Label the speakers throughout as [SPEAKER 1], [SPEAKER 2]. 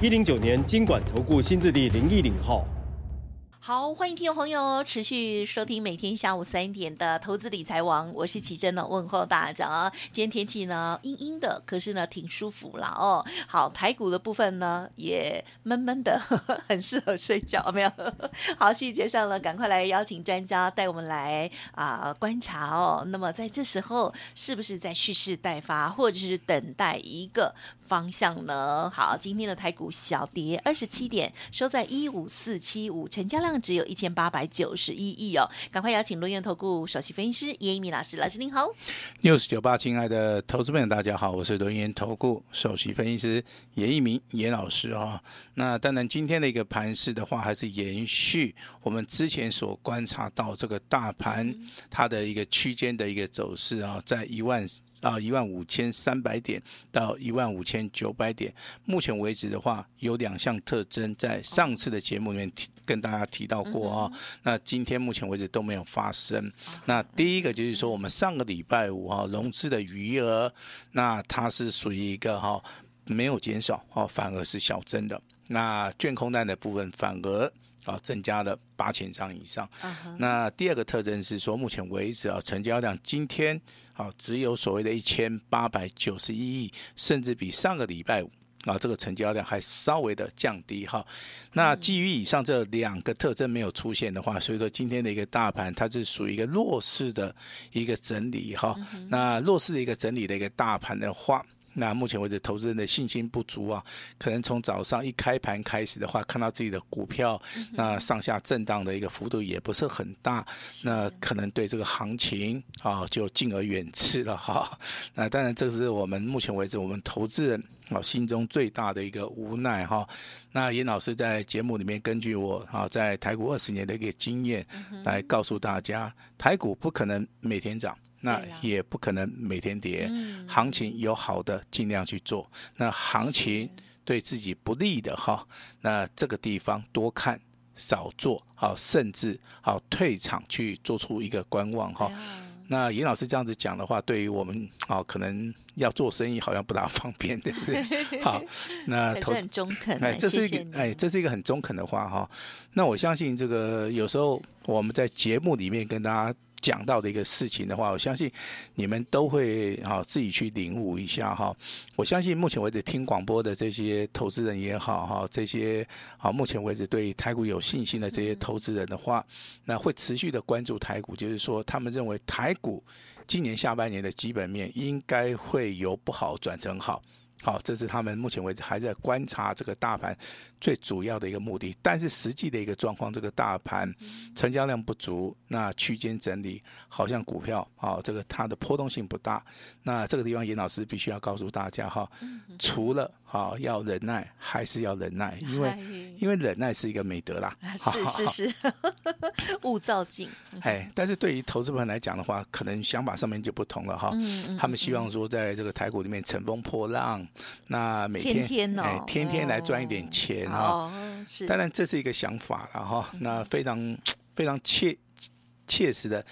[SPEAKER 1] 一零九年金管投顾新字第零一零号。
[SPEAKER 2] 好，欢迎听众朋友持续收听每天下午三点的投资理财王，我是奇珍呢，问候大家。今天天气呢阴阴的，可是呢挺舒服啦哦。好，台股的部分呢也闷闷的，呵呵很适合睡觉，没有？好，细节上呢，赶快来邀请专家带我们来啊、观察哦。那么在这时候，是不是在蓄势待发，或者是等待一个方向呢？好，今天的台股小跌二十七点，收在一五四七五，成交量。只有一千八百九十一亿哦，赶快邀请轮源投顾首席分析师严一鸣老师，老师您好。
[SPEAKER 3] News 九八，亲爱的投资朋友，大家好，我是轮源投顾首席分析师严一鸣严老师啊、哦。那当然，今天的一个盘势的话，还是延续我们之前所观察到这个大盘它的一个区间的一个走势啊，在一万啊一万五千三百点到一万五千九百点，目前为止的话，有两项特征，在上次的节目里面提跟大家提。到过啊，那今天目前为止都没有发生。那第一个就是说，我们上个礼拜五哈融资的余额，那它是属于一个哈没有减少哦，反而是小增的。那券空单的部分反而啊增加了八千张以上。那第二个特征是说，目前为止啊成交量今天啊只有所谓的一千八百九十一亿，甚至比上个礼拜五。啊，这个成交量还稍微的降低哈。那基于以上这两个特征没有出现的话，所以说今天的一个大盘它是属于一个弱势的一个整理哈。那弱势的一个整理的一个大盘的话。那目前为止，投资人的信心不足啊，可能从早上一开盘开始的话，看到自己的股票，那上下震荡的一个幅度也不是很大，那可能对这个行情啊就敬而远之了哈。那当然，这是我们目前为止我们投资人啊心中最大的一个无奈哈。那严老师在节目里面根据我啊在台股二十年的一个经验来告诉大家，台股不可能每天涨。那也不可能每天跌，行情有好的尽量去做。那行情对自己不利的哈，那这个地方多看少做，好，甚至好退场去做出一个观望哈。那严老师这样子讲的话，对于我们啊，可能要做生意好像不大方便，对不对？好，那投
[SPEAKER 2] 很中肯，
[SPEAKER 3] 哎，这是一个哎，这是一个很中肯的话哈。那我相信这个有时候我们在节目里面跟大家。讲到的一个事情的话，我相信你们都会哈自己去领悟一下哈。我相信目前为止听广播的这些投资人也好哈，这些啊目前为止对台股有信心的这些投资人的话，那会持续的关注台股，就是说他们认为台股今年下半年的基本面应该会由不好转成好。好，这是他们目前为止还在观察这个大盘最主要的一个目的。但是实际的一个状况，这个大盘成交量不足，那区间整理，好像股票啊，这个它的波动性不大。那这个地方，严老师必须要告诉大家哈，除了好要忍耐，还是要忍耐，因为因为忍耐是一个美德啦。
[SPEAKER 2] 是是 是，勿躁进。
[SPEAKER 3] 哎，但是对于投资朋友来讲的话，可能想法上面就不同了哈。他们希望说，在这个台股里面乘风破浪。那每天
[SPEAKER 2] 天天、哦、
[SPEAKER 3] 哎，天天来赚一点钱哈、哦哦，是。当然这是一个想法了哈。那非常非常切切实的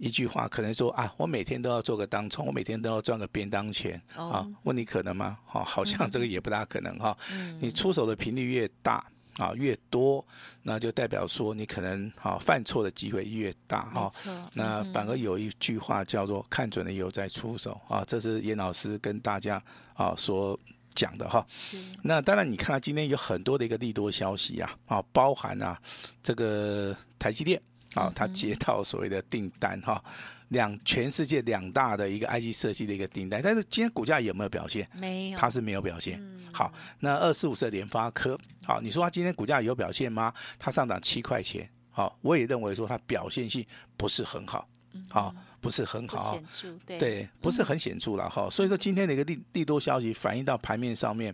[SPEAKER 3] 一句话，可能说啊，我每天都要做个当冲，我每天都要赚个便当钱、哦、啊。问你可能吗？哈，好像这个也不大可能哈、嗯。你出手的频率越大。啊，越多，那就代表说你可能啊犯错的机会越大哈。那反而有一句话叫做“看准了以后再出手”啊，这是严老师跟大家啊所讲的哈。是。那当然，你看到今天有很多的一个利多消息啊，啊，包含啊这个台积电啊，他接到所谓的订单哈。两全世界两大的一个 IC 设计的一个订单，但是今天股价有没有表现？
[SPEAKER 2] 没有，
[SPEAKER 3] 它是没有表现。嗯、好，那二四五四的联发科，好，你说它今天股价有表现吗？它上涨七块钱，好，我也认为说它表现性不是很好，好，不是很好，
[SPEAKER 2] 对，
[SPEAKER 3] 对，不是很显著了哈。所以说今天的一个利利多消息反映到盘面上面，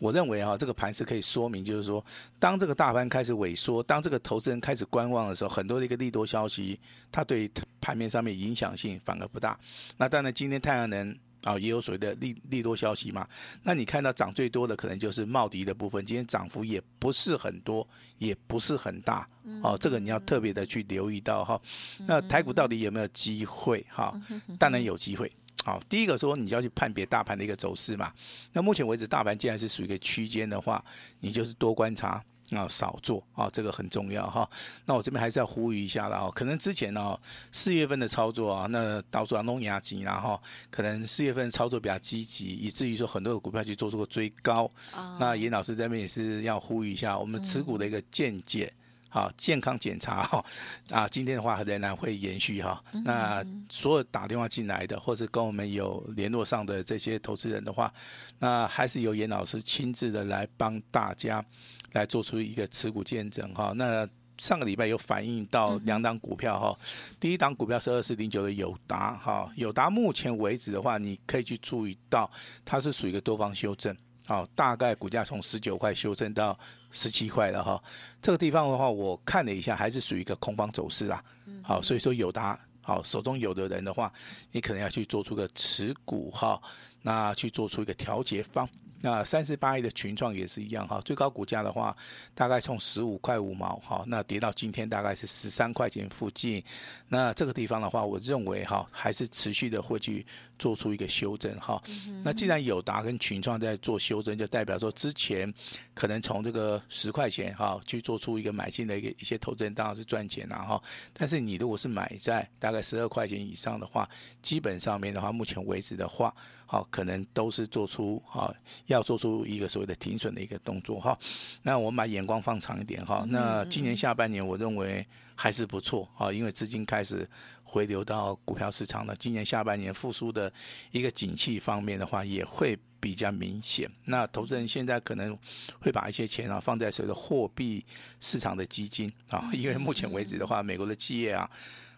[SPEAKER 3] 我认为哈，这个盘是可以说明，就是说，当这个大盘开始萎缩，当这个投资人开始观望的时候，很多的一个利多消息，它对盘面上面影响性反而不大。那当然，今天太阳能啊也有所谓的利利多消息嘛。那你看到涨最多的可能就是茂迪的部分，今天涨幅也不是很多，也不是很大。哦，这个你要特别的去留意到哈。那台股到底有没有机会？哈，当然有机会。好，第一个说你就要去判别大盘的一个走势嘛。那目前为止，大盘既然是属于一个区间的话，你就是多观察啊，少做啊，这个很重要哈。那我这边还是要呼吁一下了哦，可能之前呢四月份的操作啊，那到处要弄牙机，然后可能四月份操作比较积极，以至于说很多的股票去做出个追高。那严老师这边也是要呼吁一下我们持股的一个见解。好，健康检查哈啊，今天的话仍然会延续哈。那所有打电话进来的，或是跟我们有联络上的这些投资人的话，那还是由严老师亲自的来帮大家来做出一个持股见证哈。那上个礼拜有反映到两档股票哈，第一档股票是二四零九的友达哈，友达目前为止的话，你可以去注意到它是属于一个多方修正。好，大概股价从十九块修正到十七块了哈。这个地方的话，我看了一下，还是属于一个空方走势啊。好，所以说有达，好，手中有的人的话，你可能要去做出个持股哈，那去做出一个调节方。那三十八亿的群创也是一样哈，最高股价的话，大概从十五块五毛哈，那跌到今天大概是十三块钱附近。那这个地方的话，我认为哈，还是持续的会去做出一个修正哈。那既然友达跟群创在做修正，就代表说之前可能从这个十块钱哈去做出一个买进的一个一些投资人当然是赚钱了哈。但是你如果是买在大概十二块钱以上的话，基本上面的话，目前为止的话。好，可能都是做出好，要做出一个所谓的停损的一个动作哈。那我们把眼光放长一点哈。那今年下半年我认为还是不错啊，因为资金开始回流到股票市场了。今年下半年复苏的一个景气方面的话，也会比较明显。那投资人现在可能会把一些钱啊放在所谓的货币市场的基金啊，因为目前为止的话，美国的企业啊。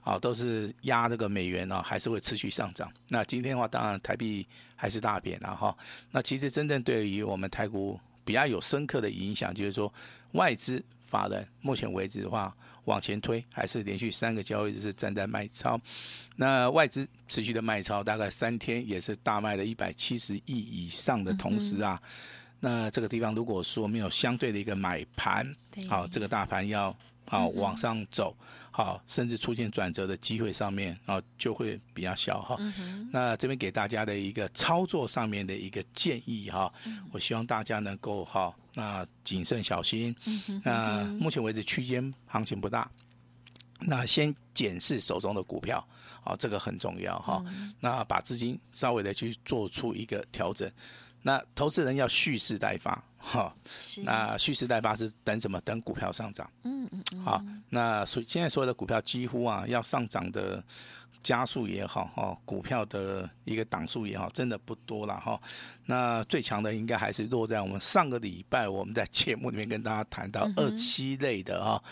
[SPEAKER 3] 啊，都是压这个美元呢，还是会持续上涨。那今天的话，当然台币还是大贬了哈。那其实真正对于我们台股比较有深刻的影响，就是说外资法人目前为止的话，往前推还是连续三个交易日是站在卖超。那外资持续的卖超，大概三天也是大卖了一百七十亿以上的同时啊，那这个地方如果说没有相对的一个买盘，好，这个大盘要。好，往上走，好，甚至出现转折的机会上面，啊，就会比较小哈。那这边给大家的一个操作上面的一个建议哈，我希望大家能够哈，那谨慎小心。那目前为止区间行情不大，那先检视手中的股票，啊，这个很重要哈。那把资金稍微的去做出一个调整。那投资人要蓄势待发，哈，那蓄势待发是等什么？等股票上涨。嗯嗯嗯。好，那所现在所有的股票几乎啊要上涨的。加速也好，哈，股票的一个档数也好，真的不多了哈。那最强的应该还是落在我们上个礼拜我们在节目里面跟大家谈到二七类的哈，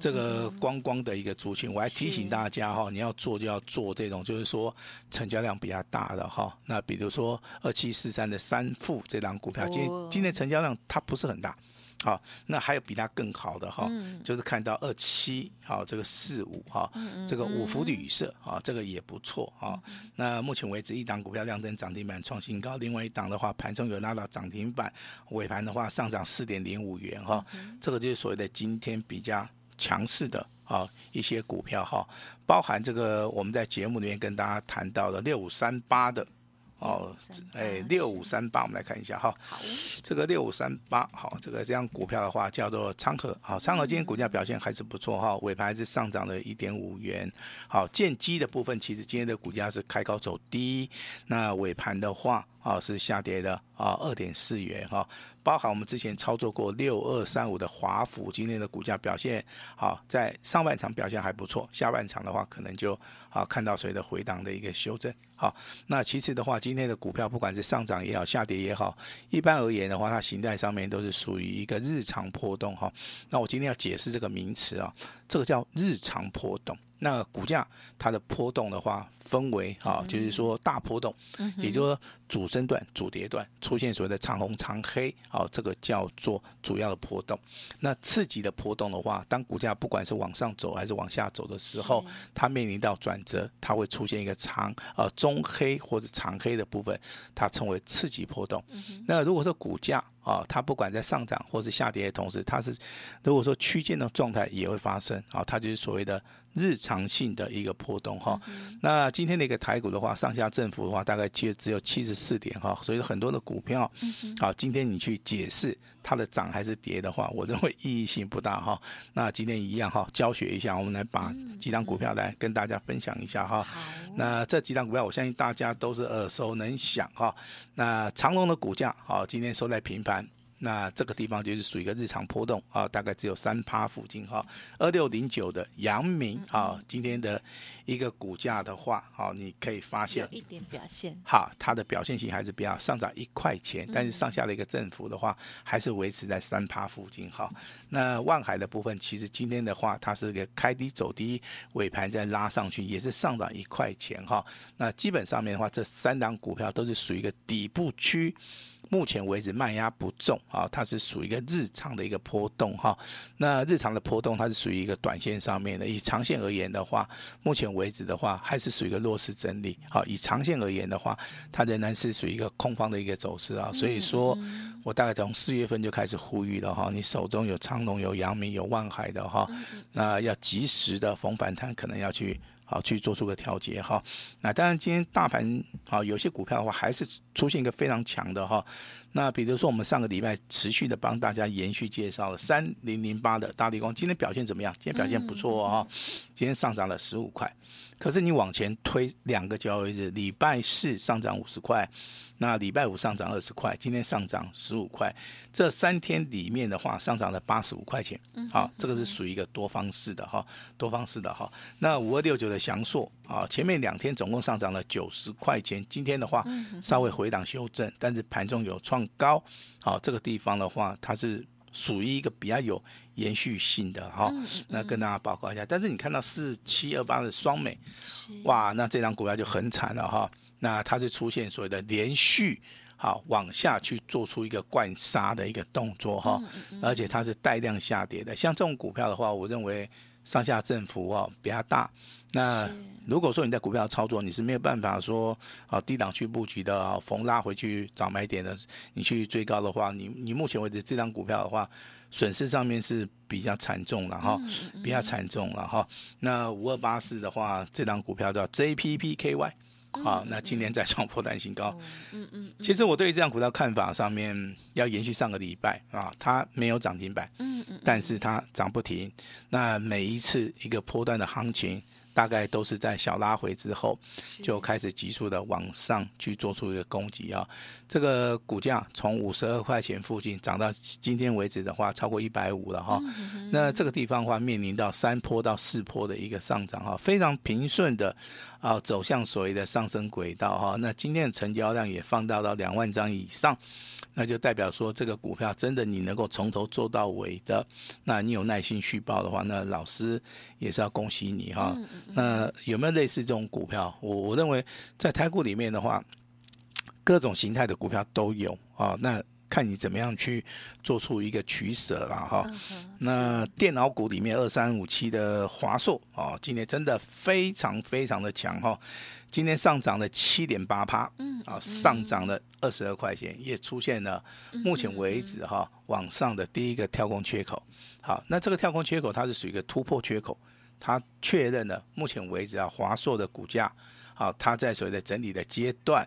[SPEAKER 3] 这个观光的一个族群，我还提醒大家哈，你要做就要做这种，就是说成交量比较大的哈。那比如说二七四三的三富这档股票，今天今天成交量它不是很大。好，那还有比它更好的哈，嗯、就是看到二七，好这个四五哈，这个五福旅社啊，这个也不错哈。嗯、那目前为止，一档股票亮灯涨停板创新高，另外一档的话盘中有拉到涨停板，尾盘的话上涨四点零五元哈，嗯、这个就是所谓的今天比较强势的啊一些股票哈，包含这个我们在节目里面跟大家谈到的六五三八的。哦，哎，六五三八，我们来看一下哈。好，这个六五三八，好，这个这样股票的话叫做昌河，好，昌河今天股价表现还是不错哈，尾盘还是上涨了一点五元。好，建机的部分其实今天的股价是开高走低，那尾盘的话啊是下跌的啊二点四元哈。包含我们之前操作过六二三五的华府，今天的股价表现好，在上半场表现还不错，下半场的话可能就啊看到谁的回档的一个修正。好，那其次的话，今天的股票不管是上涨也好，下跌也好，一般而言的话，它形态上面都是属于一个日常波动哈。那我今天要解释这个名词啊，这个叫日常波动。那股价它的波动的话，分为啊，就是说大波动，也就是说主升段、主跌段出现所谓的长红长黑，啊，这个叫做主要的波动。那次级的波动的话，当股价不管是往上走还是往下走的时候，它面临到转折，它会出现一个长呃中黑或者长黑的部分，它称为次级波动。那如果说股价啊，它不管在上涨或是下跌的同时，它是如果说区间的状态也会发生啊，它就是所谓的。日常性的一个波动哈，那今天的一个台股的话，上下振幅的话，大概只只有七十四点哈，所以很多的股票，好，今天你去解释它的涨还是跌的话，我认为意义性不大哈。那今天一样哈，教学一下，我们来把几档股票来跟大家分享一下哈。那这几档股票，我相信大家都是耳熟能详哈。那长隆的股价好，今天收在平盘。那这个地方就是属于一个日常波动啊，大概只有三趴附近哈。二六零九的阳明啊，今天的一个股价的话，好，你可以发现
[SPEAKER 2] 有一点表现，
[SPEAKER 3] 好，它的表现性还是比较上涨一块钱，但是上下的一个振幅的话，还是维持在三趴附近哈。那万海的部分，其实今天的话，它是个开低走低，尾盘再拉上去，也是上涨一块钱哈。那基本上面的话，这三档股票都是属于一个底部区。目前为止卖压不重啊，它是属于一个日常的一个波动哈。那日常的波动，它是属于一个短线上面的。以长线而言的话，目前为止的话，还是属于一个弱势整理。好，以长线而言的话，它仍然是属于一个空方的一个走势啊。所以说，我大概从四月份就开始呼吁了哈，你手中有长龙、有阳明、有万海的哈，那要及时的逢反弹，可能要去。好，去做出个调节哈。那当然，今天大盘好，有些股票的话还是出现一个非常强的哈。那比如说，我们上个礼拜持续的帮大家延续介绍了三零零八的大力光，今天表现怎么样？今天表现不错哦，今天上涨了十五块。可是你往前推两个交易日，礼拜四上涨五十块。那礼拜五上涨二十块，今天上涨十五块，这三天里面的话上涨了八十五块钱，好，这个是属于一个多方式的哈，多方式的哈。那五二六九的祥硕啊，前面两天总共上涨了九十块钱，今天的话稍微回档修正，但是盘中有创高，好，这个地方的话它是属于一个比较有延续性的哈。那跟大家报告一下，但是你看到四七二八的双美，哇，那这张股票就很惨了哈。那它是出现所谓的连续好往下去做出一个灌杀的一个动作哈，而且它是带量下跌的。像这种股票的话，我认为上下振幅哦比较大。那如果说你在股票操作，你是没有办法说啊低档去布局的啊，逢拉回去找买点的，你去追高的话，你你目前为止这张股票的话，损失上面是比较惨重了哈，比较惨重了哈。那五二八四的话，这张股票叫 JPPKY。好，那今天再创破单新高。嗯嗯，其实我对于这样股票看法上面要延续上个礼拜啊，它没有涨停板，嗯嗯，但是它涨不停。那每一次一个波段的行情。大概都是在小拉回之后，就开始急速的往上去做出一个攻击啊。这个股价从五十二块钱附近涨到今天为止的话，超过一百五了哈。那这个地方的话，面临到三坡到四坡的一个上涨哈，非常平顺的啊，走向所谓的上升轨道哈。那今天的成交量也放大到两万张以上。那就代表说，这个股票真的你能够从头做到尾的，那你有耐心续报的话，那老师也是要恭喜你哈。那有没有类似这种股票？我我认为在台股里面的话，各种形态的股票都有啊。那看你怎么样去做出一个取舍了哈。那电脑股里面二三五七的华硕哦，今年真的非常非常的强哈。今天上涨了七点八趴，嗯，啊，上涨了二十二块钱，也出现了目前为止哈往上的第一个跳空缺口。好，那这个跳空缺口它是属于一个突破缺口，它确认了目前为止啊华硕的股价，好，它在所谓的整理的阶段。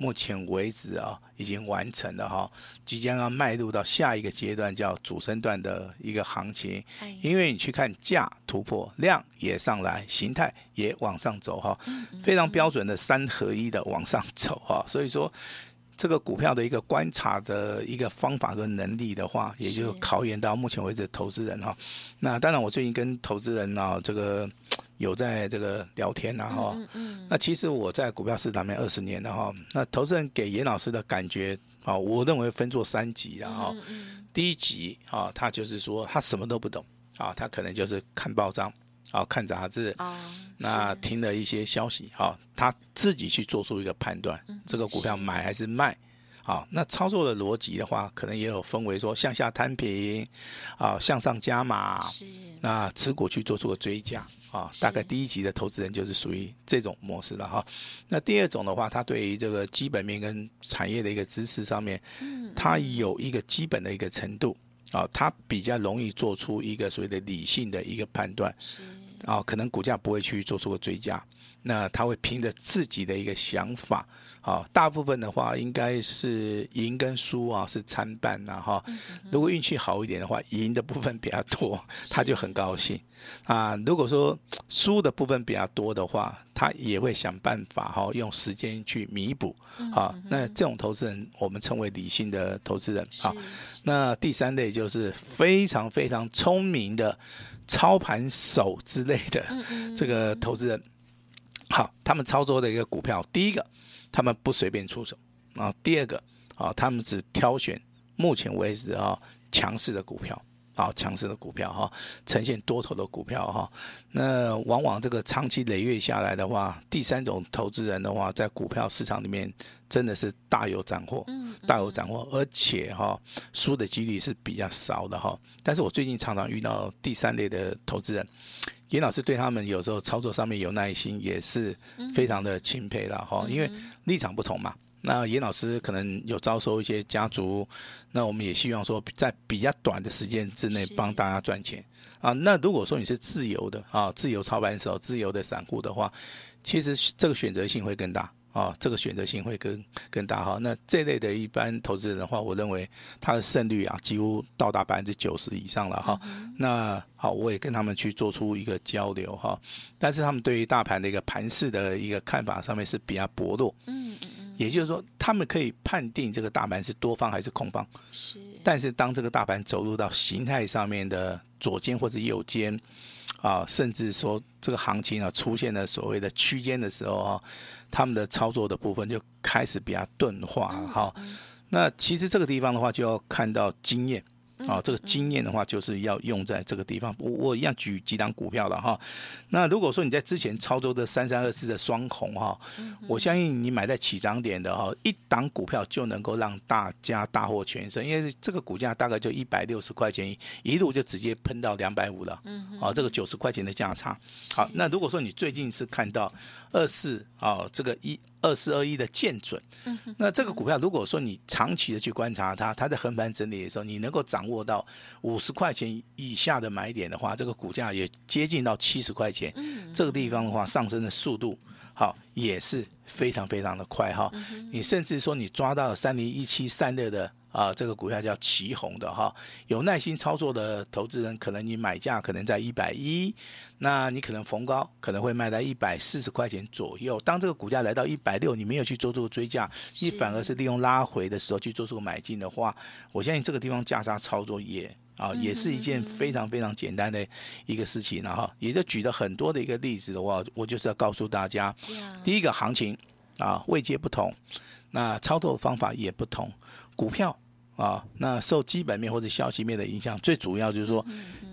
[SPEAKER 3] 目前为止啊，已经完成了哈，即将要迈入到下一个阶段，叫主升段的一个行情。因为你去看价突破，量也上来，形态也往上走哈，非常标准的三合一的往上走哈。所以说，这个股票的一个观察的一个方法跟能力的话，也就考验到目前为止投资人哈。那当然，我最近跟投资人啊，这个。有在这个聊天然后，那其实我在股票市场面二十年了哈，那投资人给严老师的感觉啊，我认为分作三级然后，第一级啊，他就是说他什么都不懂啊，他可能就是看报章啊，看杂志，
[SPEAKER 2] 哦，
[SPEAKER 3] 那听了一些消息，哈，他自己去做出一个判断，这个股票买还是卖，好，那操作的逻辑的话，可能也有分为说向下摊平，啊，向上加码，是，那持股去做出个追加，啊，大概第一级的投资人就是属于这种模式了哈。那第二种的话，他对于这个基本面跟产业的一个知识上面，他有一个基本的一个程度。啊，他比较容易做出一个所谓的理性的一个判断，是啊，可能股价不会去做出个追加，那他会凭着自己的一个想法，好，大部分的话应该是赢跟输啊是参半呐哈，如果运气好一点的话，赢的部分比较多，他就很高兴。啊，如果说输的部分比较多的话，他也会想办法哈，用时间去弥补，啊，那这种投资人我们称为理性的投资人啊。那第三类就是非常非常聪明的操盘手之类的这个投资人，好，他们操作的一个股票，第一个，他们不随便出手啊；第二个，啊，他们只挑选目前为止啊强势的股票。好，强势的股票哈，呈现多头的股票哈，那往往这个长期累月下来的话，第三种投资人的话，在股票市场里面真的是大有斩获，大有斩获，而且哈输的几率是比较少的哈。但是我最近常常遇到第三类的投资人，严老师对他们有时候操作上面有耐心，也是非常的钦佩了哈，因为立场不同嘛。那严老师可能有招收一些家族，那我们也希望说在比较短的时间之内帮大家赚钱啊。那如果说你是自由的啊，自由操盘手、自由的散户的话，其实这个选择性会更大啊，这个选择性会更更大哈。那这类的一般投资人的话，我认为他的胜率啊几乎到达百分之九十以上了哈。那好，我也跟他们去做出一个交流哈，但是他们对于大盘的一个盘势的一个看法上面是比较薄弱。嗯。也就是说，他们可以判定这个大盘是多方还是空方。是。但是当这个大盘走入到形态上面的左肩或者右肩，啊，甚至说这个行情啊出现了所谓的区间的时候啊，他们的操作的部分就开始比较钝化哈。那其实这个地方的话，就要看到经验。啊，这个经验的话，就是要用在这个地方。我我一样举几档股票了哈。那如果说你在之前操作的三三二四的双红哈，我相信你买在起涨点的哈，一档股票就能够让大家大获全胜，因为这个股价大概就一百六十块钱，一路就直接喷到两百五了。啊，这个九十块钱的价差。好，那如果说你最近是看到二四啊，这个一。二四二一的见准，那这个股票如果说你长期的去观察它，它在横盘整理的时候，你能够掌握到五十块钱以下的买点的话，这个股价也接近到七十块钱，这个地方的话上升的速度，好也是非常非常的快哈。你甚至说你抓到了三零一七散热的。啊，这个股票叫旗红的哈，有耐心操作的投资人，可能你买价可能在一百一，那你可能逢高可能会卖在一百四十块钱左右。当这个股价来到一百六，你没有去做出追价，你反而是利用拉回的时候去做出个买进的话，我相信这个地方价差操作也啊，也是一件非常非常简单的一个事情了哈。也就举了很多的一个例子的话，我就是要告诉大家，第一个行情啊，位阶不同，那操作方法也不同。股票啊，那受基本面或者消息面的影响，最主要就是说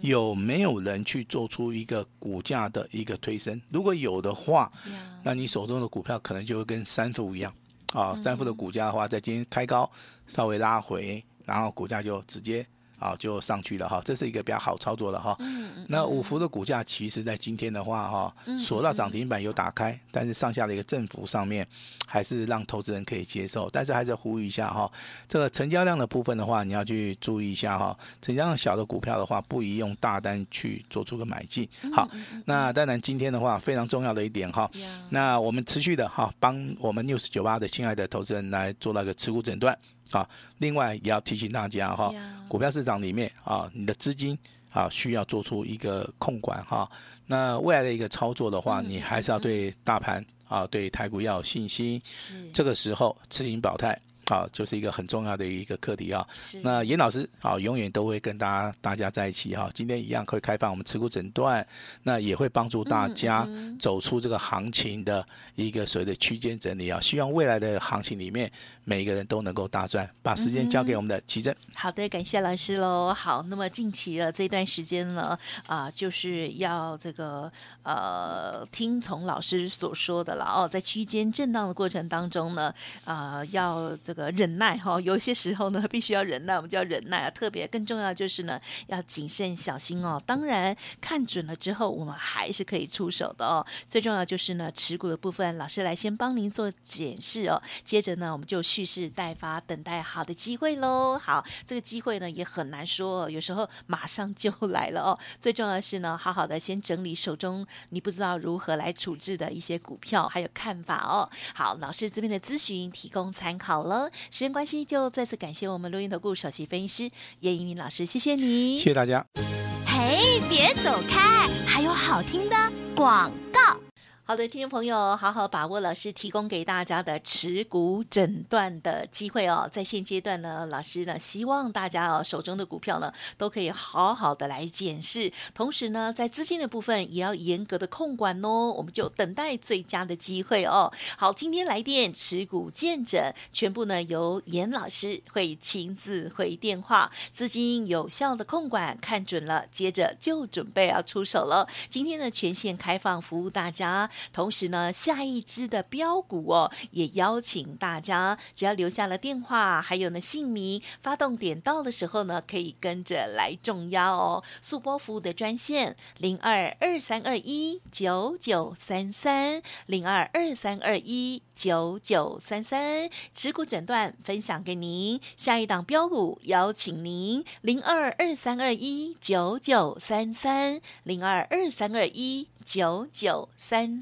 [SPEAKER 3] 有没有人去做出一个股价的一个推升。如果有的话，那你手中的股票可能就会跟三富一样啊。三富的股价的话，在今天开高稍微拉回，然后股价就直接。好，就上去了哈，这是一个比较好操作的哈。那五福的股价其实在今天的话哈，锁到涨停板有打开，但是上下的一个振幅上面还是让投资人可以接受。但是还是要呼吁一下哈，这个成交量的部分的话，你要去注意一下哈。成交量小的股票的话，不宜用大单去做出个买进。好，那当然今天的话非常重要的一点哈，那我们持续的哈帮我们 News 九八的亲爱的投资人来做那个持股诊断。啊，另外也要提醒大家哈，股票市场里面啊，你的资金啊需要做出一个控管哈。那未来的一个操作的话，你还是要对大盘啊，对台股要有信心。是这个时候持盈保泰，啊，就是一个很重要的一个课题啊。
[SPEAKER 2] 是
[SPEAKER 3] 那严老师啊，永远都会跟大家大家在一起哈。今天一样会开放我们持股诊断，那也会帮助大家走出这个行情的一个所谓的区间整理啊。希望未来的行情里面，每一个人都能够大赚。把时间交给我们的琦蓁。
[SPEAKER 2] 好的，感谢老师喽。好，那么近期的这段时间呢，啊、呃，就是要这个呃，听从老师所说的了哦，在区间震荡的过程当中呢，啊、呃，要这个忍耐哈、哦，有些时候呢，必须要忍耐，我们就要忍耐啊。特别更重要就是呢，要谨慎小心哦。当然，看准了之后，我们还是可以出手的哦。最重要就是呢，持股的部分，老师来先帮您做检视哦。接着呢，我们就蓄势待发，等待好的机会喽。好，这个机会呢也很难说，有时候马上就来了哦。最重要的是呢，好好的先整理手中你不知道如何来处置的一些股票，还有看法哦。好，老师这边的咨询提供参考了。时间关系，就再次感谢我们录音投顾首席分析师叶一鸣老师，谢谢你，
[SPEAKER 3] 谢谢大家。
[SPEAKER 4] 嘿，别走开，还有好听的广告。
[SPEAKER 2] 好的，听众朋友，好好把握老师提供给大家的持股诊断的机会哦。在现阶段呢，老师呢希望大家哦手中的股票呢都可以好好的来检视，同时呢在资金的部分也要严格的控管哦。我们就等待最佳的机会哦。好，今天来电持股见证，全部呢由严老师会亲自回电话，资金有效的控管，看准了，接着就准备要出手了。今天呢全线开放服务大家。同时呢，下一支的标股哦，也邀请大家，只要留下了电话，还有呢姓名，发动点到的时候呢，可以跟着来重压哦。速播服务的专线零二二三二一九九三三零二二三二一九九三三，持股诊断分享给您，下一档标股邀请您零二二三二一九九三三零二二三二一九九三